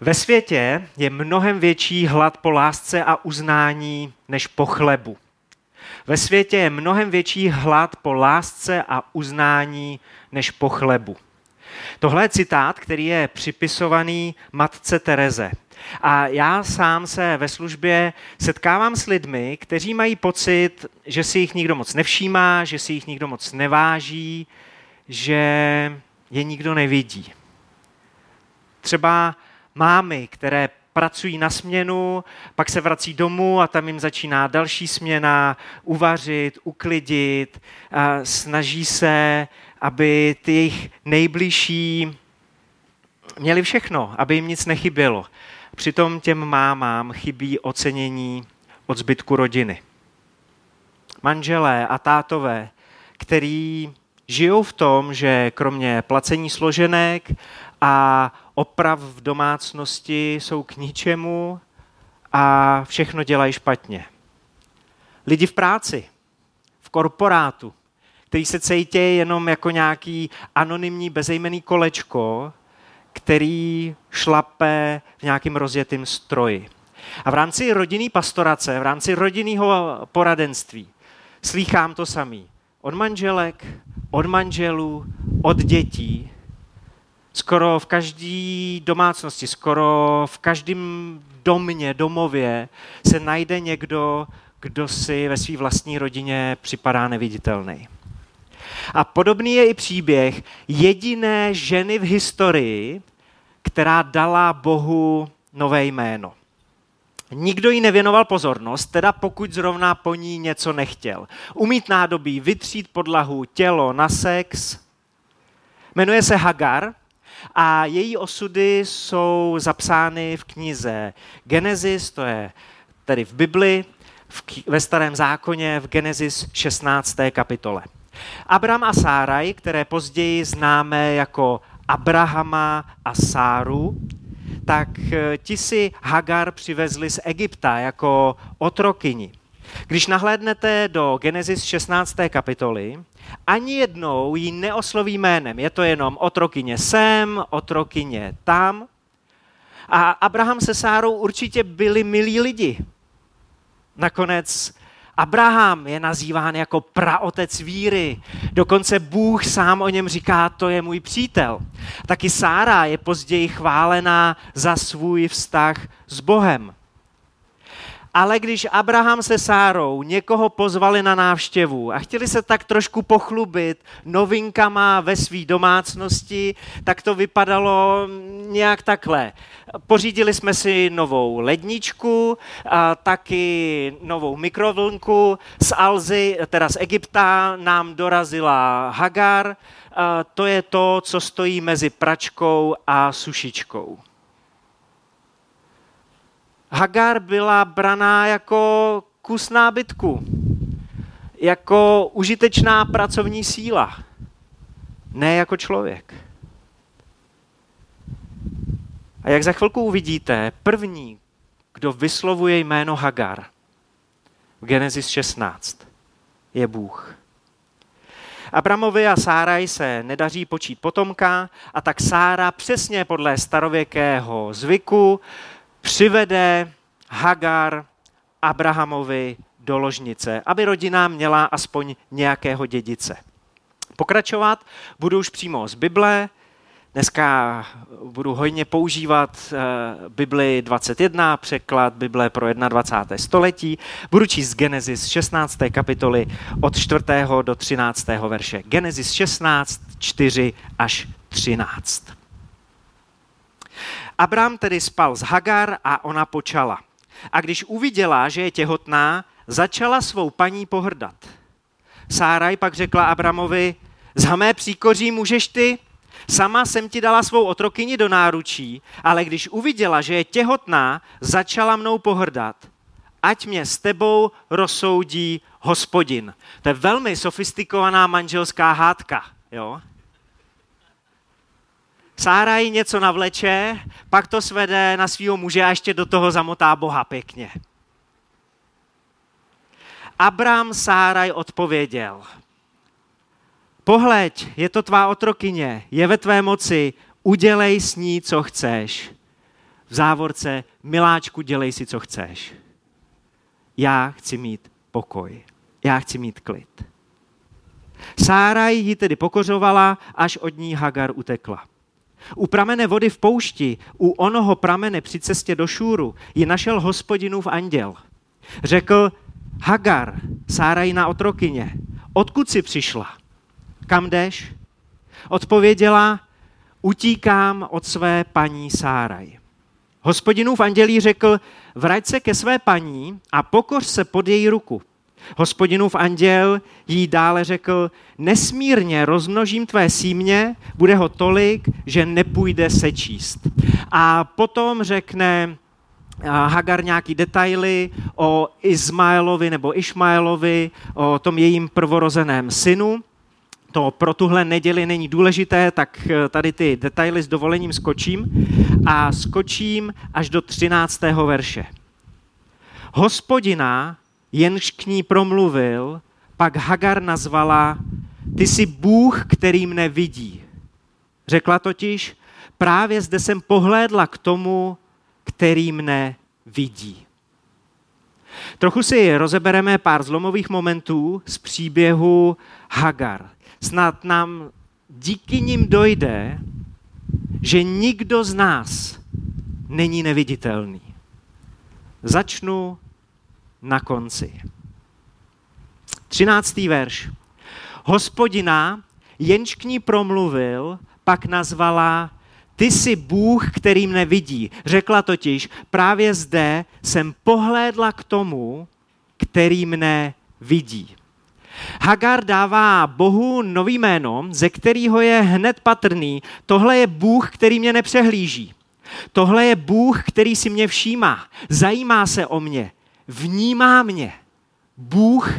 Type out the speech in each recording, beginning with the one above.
Ve světě je mnohem větší hlad po lásce a uznání než po chlebu. Ve světě je mnohem větší hlad po lásce a uznání než po chlebu. Tohle je citát, který je připisovaný matce Tereze. A já sám se ve službě setkávám s lidmi, kteří mají pocit, že si jich nikdo moc nevšímá, že si jich nikdo moc neváží, že je nikdo nevidí. Třeba mámy, které pracují na směnu, pak se vrací domů a tam jim začíná další směna, uvařit, uklidit, snaží se, aby ty jejich nejbližší měli všechno, aby jim nic nechybělo. Přitom těm mámám chybí ocenění od zbytku rodiny. Manželé a tátové, který žijou v tom, že kromě placení složenek a oprav v domácnosti jsou k ničemu a všechno dělají špatně. Lidi v práci, v korporátu, který se cítí jenom jako nějaký anonymní bezejmený kolečko, který šlape v nějakým rozjetým stroji. A v rámci rodinný pastorace, v rámci rodinného poradenství slýchám to samý. Od manželek, od manželů, od dětí, skoro v každé domácnosti, skoro v každém domě, domově se najde někdo, kdo si ve své vlastní rodině připadá neviditelný. A podobný je i příběh jediné ženy v historii, která dala Bohu nové jméno. Nikdo jí nevěnoval pozornost, teda pokud zrovna po ní něco nechtěl. Umít nádobí, vytřít podlahu, tělo na sex. Jmenuje se Hagar a její osudy jsou zapsány v knize Genesis, to je tedy v Bibli, v, ve starém zákoně v Genesis 16. kapitole. Abram a Sáraj, které později známe jako Abrahama a Sáru, tak eh, ti si Hagar přivezli z Egypta jako otrokyni. Když nahlédnete do Genesis 16. kapitoly, ani jednou ji neosloví jménem. Je to jenom otrokyně sem, otrokyně tam. A Abraham se Sárou určitě byli milí lidi. Nakonec Abraham je nazýván jako praotec víry. Dokonce Bůh sám o něm říká, to je můj přítel. Taky Sára je později chválená za svůj vztah s Bohem. Ale když Abraham se Sárou někoho pozvali na návštěvu a chtěli se tak trošku pochlubit novinkama ve své domácnosti, tak to vypadalo nějak takhle. Pořídili jsme si novou ledničku, a taky novou mikrovlnku. Z Alzy, teda z Egypta, nám dorazila Hagar. A to je to, co stojí mezi pračkou a sušičkou. Hagar byla braná jako kus nábytku, jako užitečná pracovní síla, ne jako člověk. A jak za chvilku uvidíte, první, kdo vyslovuje jméno Hagar v Genesis 16, je Bůh. Abramovi a Sáraj se nedaří počít potomka a tak Sára přesně podle starověkého zvyku přivede Hagar Abrahamovi do ložnice, aby rodina měla aspoň nějakého dědice. Pokračovat budu už přímo z Bible. Dneska budu hojně používat eh, Bibli 21, překlad Bible pro 21. století. Budu číst Genesis 16. kapitoly od 4. do 13. verše. Genesis 16, 4 až 13. Abraham tedy spal s Hagar a ona počala. A když uviděla, že je těhotná, začala svou paní pohrdat. Sáraj pak řekla Abramovi, z hamé příkoří můžeš ty? Sama jsem ti dala svou otrokyni do náručí, ale když uviděla, že je těhotná, začala mnou pohrdat. Ať mě s tebou rozsoudí hospodin. To je velmi sofistikovaná manželská hádka. Jo? Sára jí něco navleče, pak to svede na svého muže a ještě do toho zamotá Boha pěkně. Abram Sáraj odpověděl, pohleď, je to tvá otrokyně, je ve tvé moci, udělej s ní, co chceš. v závorce, miláčku, dělej si, co chceš. Já chci mít pokoj. Já chci mít klid. Sáraj ji tedy pokořovala, až od ní Hagar utekla. U pramene vody v poušti, u onoho pramene při cestě do Šúru, ji našel hospodinův anděl. Řekl, Hagar, Sárajina otrokyně, odkud jsi přišla? Kam jdeš? Odpověděla, utíkám od své paní Sáraj. Hospodinův andělí řekl, vrať se ke své paní a pokoř se pod její ruku. Hospodinův anděl jí dále řekl, nesmírně rozmnožím tvé símě, bude ho tolik, že nepůjde sečíst. A potom řekne Hagar nějaký detaily o Izmaelovi nebo Išmaelovi, o tom jejím prvorozeném synu. To pro tuhle neděli není důležité, tak eh, tady ty detaily s dovolením skočím a skočím až do 13. verše. Hospodina jenž k ní promluvil, pak Hagar nazvala, ty jsi Bůh, který mne vidí. Řekla totiž, právě zde jsem pohlédla k tomu, který mne vidí. Trochu si rozebereme pár zlomových momentů z příběhu Hagar. Snad nám díky nim dojde, že nikdo z nás není neviditelný. Začnu na konci. Třináctý verš. Hospodina, jenž k ní promluvil, pak nazvala ty jsi Bůh, který mne vidí. Řekla totiž, právě zde jsem pohlédla k tomu, který mne vidí. Hagar dává Bohu nový jméno, ze kterého je hned patrný. Tohle je Bůh, který mě nepřehlíží. Tohle je Bůh, který si mě všímá. Zajímá se o mě vnímá mě. Bůh,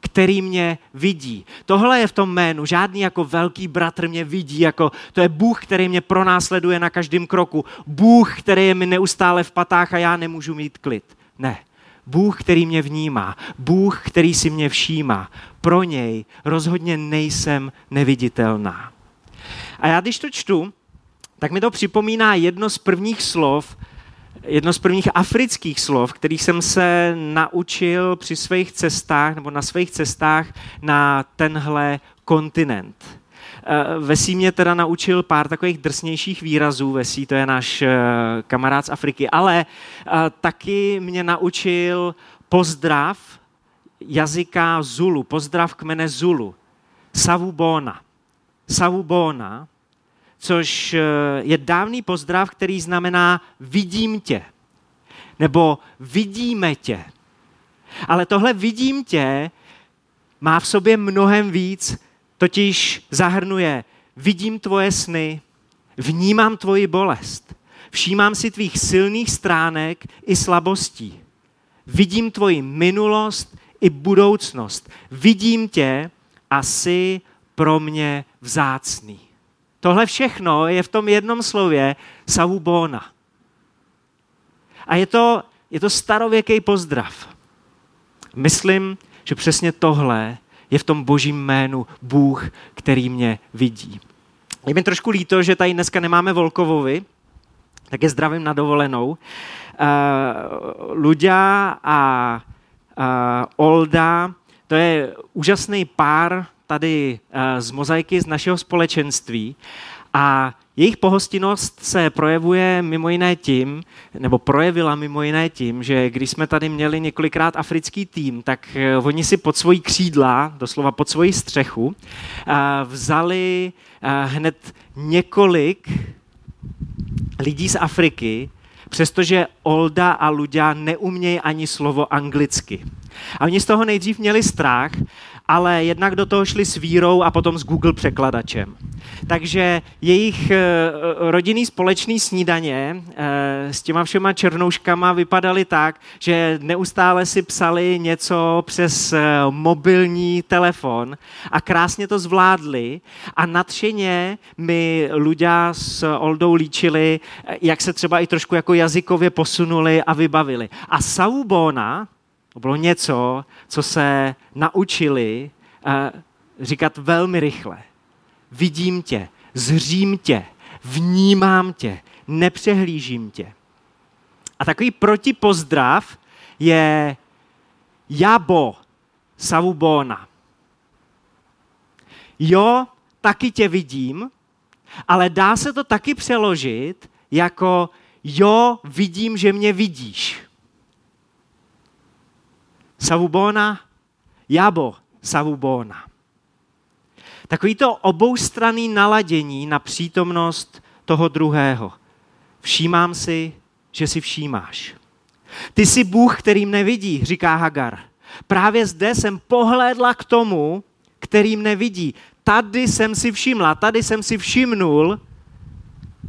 který mě vidí. Tohle je v tom jménu. Žádný jako velký bratr mě vidí, jako to je Bůh, který mě pronásleduje na každém kroku. Bůh, který je mi neustále v patách a já nemůžu mít klid. Ne. Bůh, který mě vnímá. Bůh, který si mě všímá. Pro něj rozhodně nejsem neviditelná. A já když to čtu, tak mi to připomíná jedno z prvních slov, jedno z prvních afrických slov, kterých jsem se naučil při svých cestách nebo na svých cestách na tenhle kontinent. Eh, Vesí mě teda naučil pár takových drsnějších výrazů, Vesí to je náš eh, kamarád z Afriky, ale eh, taky mě naučil pozdrav jazyka Zulu, pozdrav kmene Zulu, Savubona. Savubona což eh, je dávný pozdrav, který znamená vidím tě, nebo vidíme tě. Ale tohle vidím tě má v sobě mnohem víc, totiž zahrnuje vidím tvoje sny, vnímám tvoji bolest, všímám si tvých silných stránek i slabostí, vidím tvoji minulost i budoucnost, vidím tě a jsi pro mě vzácný. Tohle všechno je v tom jednom slově savubona. A je to, je to starověký pozdrav. Myslím, že přesně tohle je v tom božím jménu Bůh, který mě vidí. Je mi trošku líto, že tady dneska nemáme Volkovovi, tak je zdravím na dovolenou. Uh, Luďa a uh, Olda, to je úžasný pár, tady eh, z mozaiky z našeho společenství a jejich pohostinnost se projevuje mimo jiné tím, nebo projevila mimo jiné tím, že když jsme tady měli několikrát africký tým, tak eh, oni si pod svojí křídla, doslova pod svoji střechu, eh, vzali hned několik lidí z Afriky, přestože Olda a Luďa neumějí ani slovo anglicky. A oni z toho nejdřív měli strach ale jednak do toho šli s vírou a potom s Google překladačem. Takže jejich eh, rodinný společný snídaně eh, s těma všema černouškama vypadaly tak, že neustále si psali něco přes eh, mobilní telefon a krásně to zvládli a nadšeně mi Luďa s Oldou líčili, jak se třeba i trošku jako jazykově posunuli a vybavili. A Saubona, to bylo něco, co se naučili uh, říkat velmi rychle. Vidím tě, zřím tě, vnímám tě, nepřehlížím tě. A takový protipozdrav je Jabo Savubona. Jo, taky tě vidím, ale dá se to taky přeložit jako jo, vidím, že mě vidíš. Savubona, jabo, savubona. Takový to oboustranný naladění na přítomnost toho druhého. Všímám si, že si všímáš. Ty jsi Bůh, kterým nevidí, říká Hagar. Právě zde jsem pohlédla k tomu, kterým nevidí. Tady jsem si všimla, tady jsem si všimnul,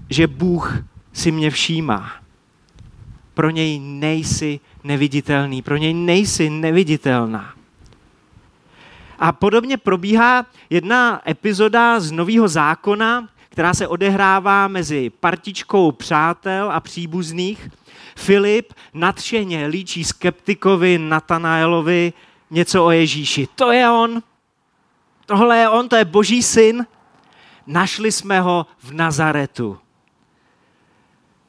že Bůh si mě všímá. Pro něj nejsi neviditelný, pro něj nejsi neviditelná. A podobně probíhá jedna epizoda z Nového zákona, která se odehrává mezi partičkou přátel a příbuzných. Filip nadšeně líčí skeptikovi Natanaelovi něco o Ježíši. To je on, tohle je on, to je boží syn. Našli jsme ho v Nazaretu.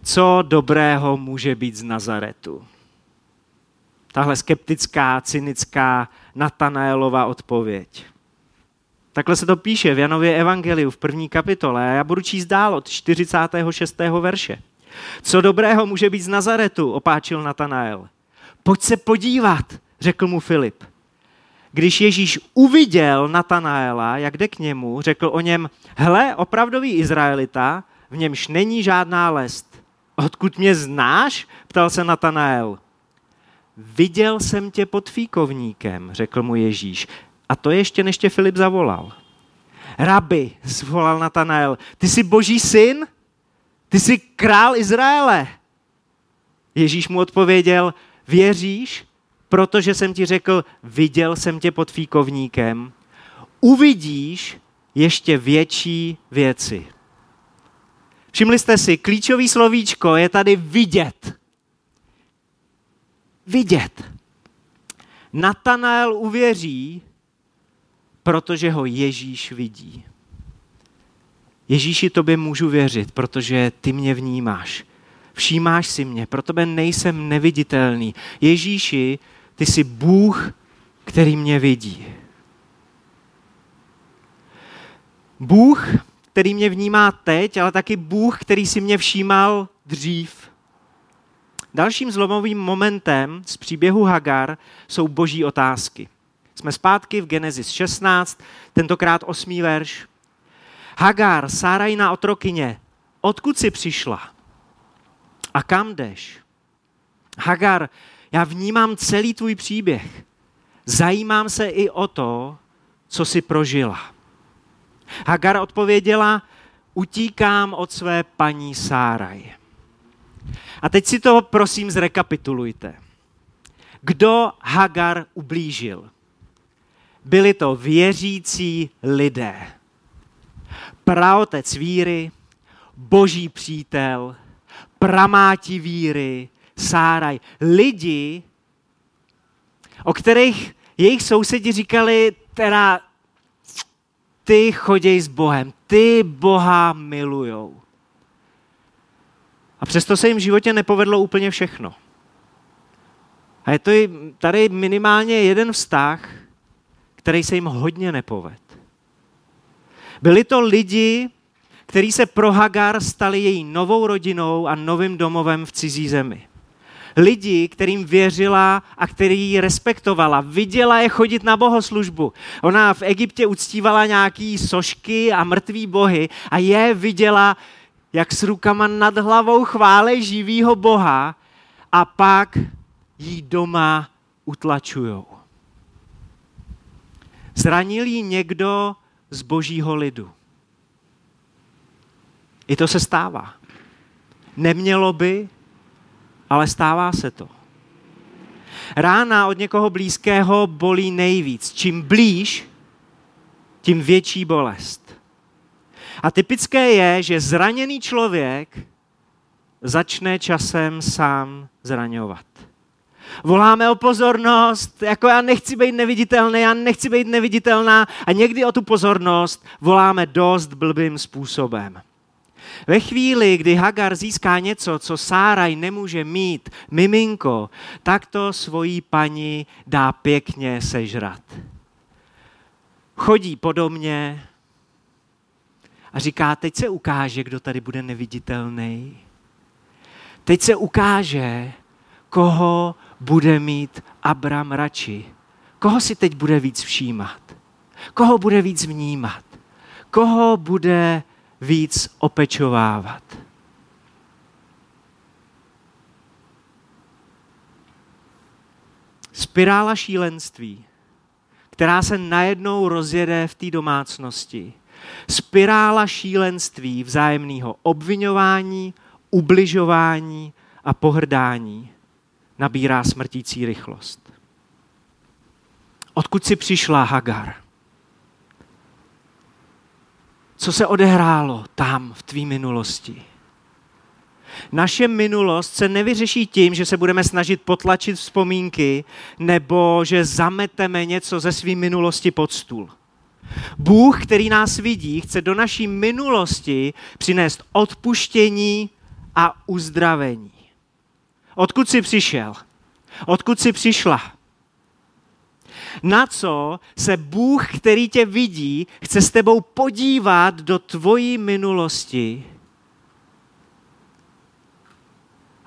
Co dobrého může být z Nazaretu? Tahle skeptická, cynická Natanaelova odpověď. Takhle se to píše v Janově Evangeliu v první kapitole a já budu číst dál od 46. verše. Co dobrého může být z Nazaretu, opáčil Natanael. Pojď se podívat, řekl mu Filip. Když Ježíš uviděl Natanaela, jak jde k němu, řekl o něm, hle, opravdový Izraelita, v němž není žádná lest. Odkud mě znáš? ptal se Natanael. Viděl jsem tě pod fíkovníkem, řekl mu Ježíš. A to ještě než tě Filip zavolal. Rabi, zvolal Natanael, ty jsi boží syn? Ty jsi král Izraele. Ježíš mu odpověděl, věříš, protože jsem ti řekl, viděl jsem tě pod fíkovníkem, uvidíš ještě větší věci. Všimli jste si, klíčový slovíčko je tady vidět. Vidět. Natanael uvěří, protože ho Ježíš vidí. Ježíši, tobě můžu věřit, protože ty mě vnímáš. Všímáš si mě, pro tebe nejsem neviditelný. Ježíši, ty jsi Bůh, který mě vidí. Bůh, který mě vnímá teď, ale taky Bůh, který si mě všímal dřív. Dalším zlomovým momentem z příběhu Hagar jsou boží otázky. Jsme zpátky v Genesis 16, tentokrát osmý verš. Hagar, Sárajna otrokyně, odkud jsi přišla? A kam jdeš? Hagar, já vnímám celý tvůj příběh. Zajímám se i o to, co jsi prožila. Hagar odpověděla, utíkám od své paní Sáraj. A teď si to prosím zrekapitulujte. Kdo Hagar ublížil? Byli to věřící lidé. Praotec víry, boží přítel, pramáti víry, Sáraj. Lidi, o kterých jejich sousedi říkali, teda ty choděj s Bohem, ty Boha milujou. A přesto se jim v životě nepovedlo úplně všechno. A je to tady minimálně jeden vztah, který se jim hodně nepoved. Byli to lidi, kteří se pro Hagar stali její novou rodinou a novým domovem v cizí zemi lidi, kterým věřila a který ji respektovala. Viděla je chodit na bohoslužbu. Ona v Egyptě uctívala nějaký sošky a mrtvý bohy a je viděla, jak s rukama nad hlavou chvále živýho boha a pak jí doma utlačujou. Zranil jí někdo z božího lidu. I to se stává. Nemělo by, ale stává se to. Rána od někoho blízkého bolí nejvíc. Čím blíž, tím větší bolest. A typické je, že zraněný člověk začne časem sám zraňovat. Voláme o pozornost, jako já nechci být neviditelný, já nechci být neviditelná a někdy o tu pozornost voláme dost blbým způsobem. Ve chvíli, kdy Hagar získá něco, co Sáraj nemůže mít, miminko, tak to svojí paní dá pěkně sežrat. Chodí po domě a říká, teď se ukáže, kdo tady bude neviditelný. Teď se ukáže, koho bude mít Abram radši. Koho si teď bude víc všímat? Koho bude víc vnímat? Koho bude víc opečovávat? Spirála šílenství, která se najednou rozjede v té domácnosti. Spirála šílenství vzájemného obvinování, ubližování a pohrdání nabírá smrtící rychlost. Odkud si přišla Hagar? Co se odehrálo tam v tvý minulosti? Naše minulost se nevyřeší tím, že se budeme snažit potlačit vzpomínky nebo že zameteme něco ze své minulosti pod stůl. Bůh, který nás vidí, chce do naší minulosti přinést odpuštění a uzdravení. Odkud jsi přišel? Odkud jsi přišla? Na co se Bůh, který tě vidí, chce s tebou podívat do tvojí minulosti,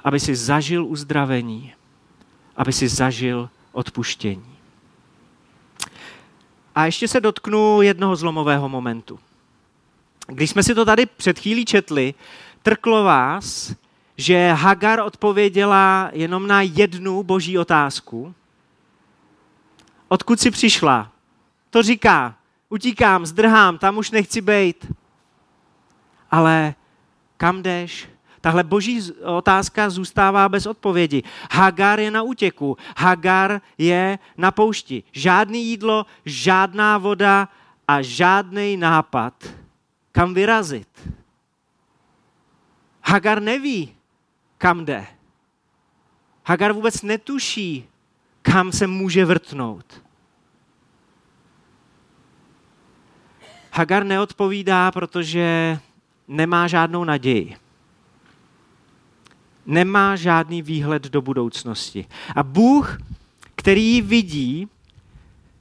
aby si zažil uzdravení, aby si zažil odpuštění. A ještě se dotknu jednoho zlomového momentu. Když jsme si to tady před chvílí četli, trklo vás, že Hagar odpověděla jenom na jednu boží otázku. Odkud si přišla? To říká, utíkám, zdrhám, tam už nechci bejt. Ale kam jdeš? Tahle boží otázka zůstává bez odpovědi. Hagar je na útěku, Hagar je na poušti. Žádný jídlo, žádná voda a žádný nápad, kam vyrazit. Hagar neví, kam jde. Hagar vůbec netuší, kam se může vrtnout. Hagar neodpovídá, protože nemá žádnou naději. Nemá žádný výhled do budoucnosti. A Bůh, který ji vidí,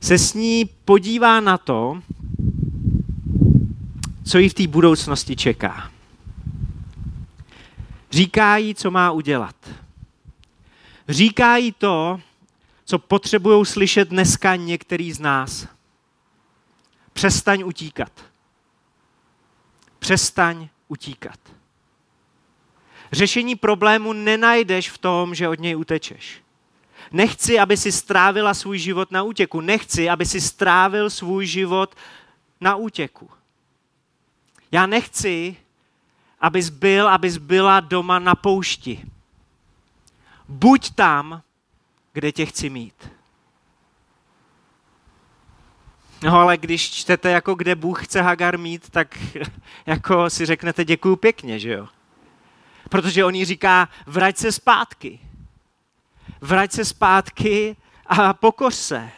se s ní podívá na to, co jí v té budoucnosti čeká. Říká jí, co má udělat. Říká jí to, co potřebují slyšet dneska některý z nás. Přestaň utíkat. Přestaň utíkat. Řešení problému nenajdeš v tom, že od něj utečeš. Nechci, aby si strávila svůj život na útěku. Nechci, aby si strávil svůj život na útěku. Já nechci, abys byl, abys byla doma na poušti. Buď tam, kde tě chci mít. No ale když čtete, jako kde Bůh chce Hagar mít, tak jako si řeknete děkuju pěkně, že jo? Protože on jí říká, vrať se zpátky. Vrať se zpátky a pokoř se.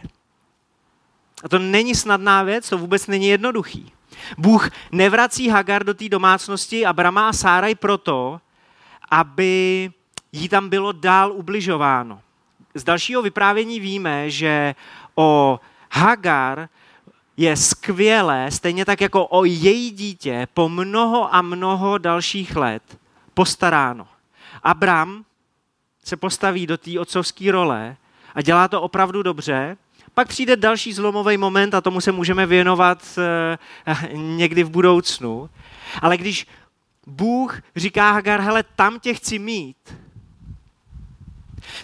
A to není snadná věc, to vůbec není jednoduchý. Bůh nevrací Hagar do té domácnosti Abrama a Sáraj proto, aby jí tam bylo dál ubližováno. Z dalšího vyprávění víme, že o Hagar je skvělé, stejně tak jako o její dítě, po mnoho a mnoho dalších let postaráno. Abram se postaví do té otcovské role a dělá to opravdu dobře. Pak přijde další zlomový moment a tomu se můžeme věnovat eh, někdy v budoucnu. Ale když Bůh říká Hagar, hele, tam tě chci mít,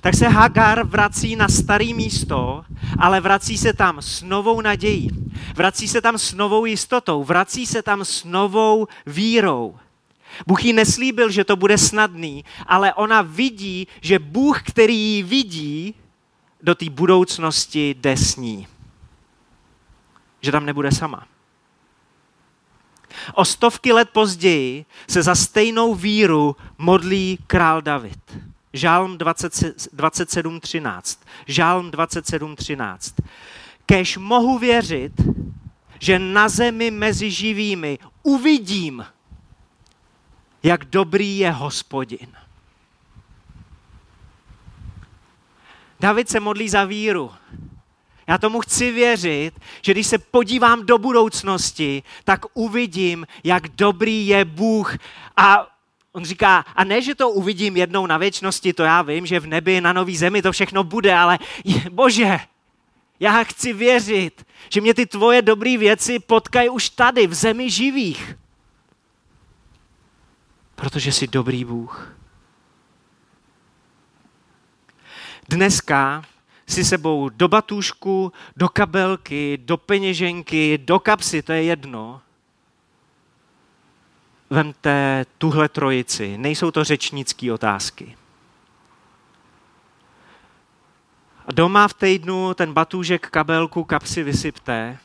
tak se Hagar vrací na starý místo, ale vrací se tam s novou nadějí. Vrací se tam s novou jistotou, vrací se tam s novou vírou. Bůh jí neslíbil, že to bude snadný, ale ona vidí, že Bůh, který ji vidí, do té budoucnosti jde s ní. Že tam nebude sama. O stovky let později se za stejnou víru modlí král David. Žálm 27.13. Žálm 27.13. Kež mohu věřit, že na zemi mezi živými uvidím jak dobrý je hospodin. David se modlí za víru. Já tomu chci věřit, že když se podívám do budoucnosti, tak uvidím, jak dobrý je Bůh. A on říká, a ne, že to uvidím jednou na věčnosti, to já vím, že v nebi, na nový zemi to všechno bude, ale bože, já chci věřit, že mě ty tvoje dobré věci potkají už tady, v zemi živých. Protože jsi dobrý Bůh. Dneska si sebou do batůžku, do kabelky, do peněženky, do kapsy, to je jedno. Vemte tuhle trojici. Nejsou to řečnické otázky. A doma v týdnu ten batůžek, kabelku, kapsy vysypte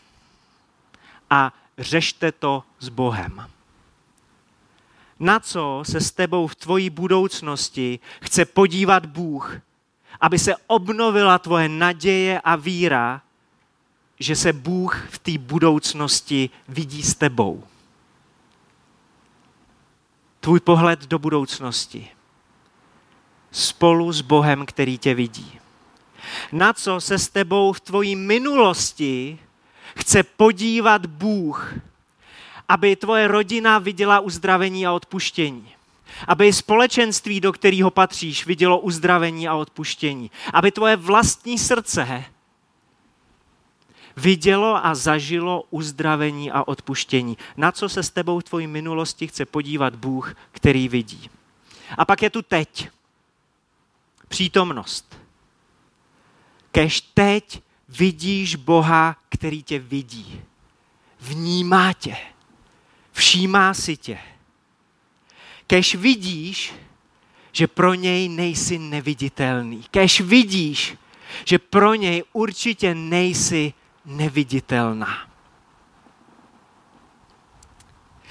a řešte to s Bohem. Na co se s tebou v tvojí budoucnosti chce podívat Bůh, aby se obnovila tvoje naděje a víra, že se Bůh v té budoucnosti vidí s tebou. Tvůj pohled do budoucnosti. Spolu s Bohem, který tě vidí. Na co se s tebou v tvojí minulosti chce podívat Bůh, aby tvoje rodina viděla uzdravení a odpuštění aby společenství, do kterého patříš, vidělo uzdravení a odpuštění. Aby tvoje vlastní srdce vidělo a zažilo uzdravení a odpuštění. Na co se s tebou v tvojí minulosti chce podívat Bůh, který vidí. A pak je tu teď. Přítomnost. Kež teď vidíš Boha, který tě vidí. Vnímá tě. Všímá si tě Kež vidíš, že pro něj nejsi neviditelný. Kež vidíš, že pro něj určitě nejsi neviditelná.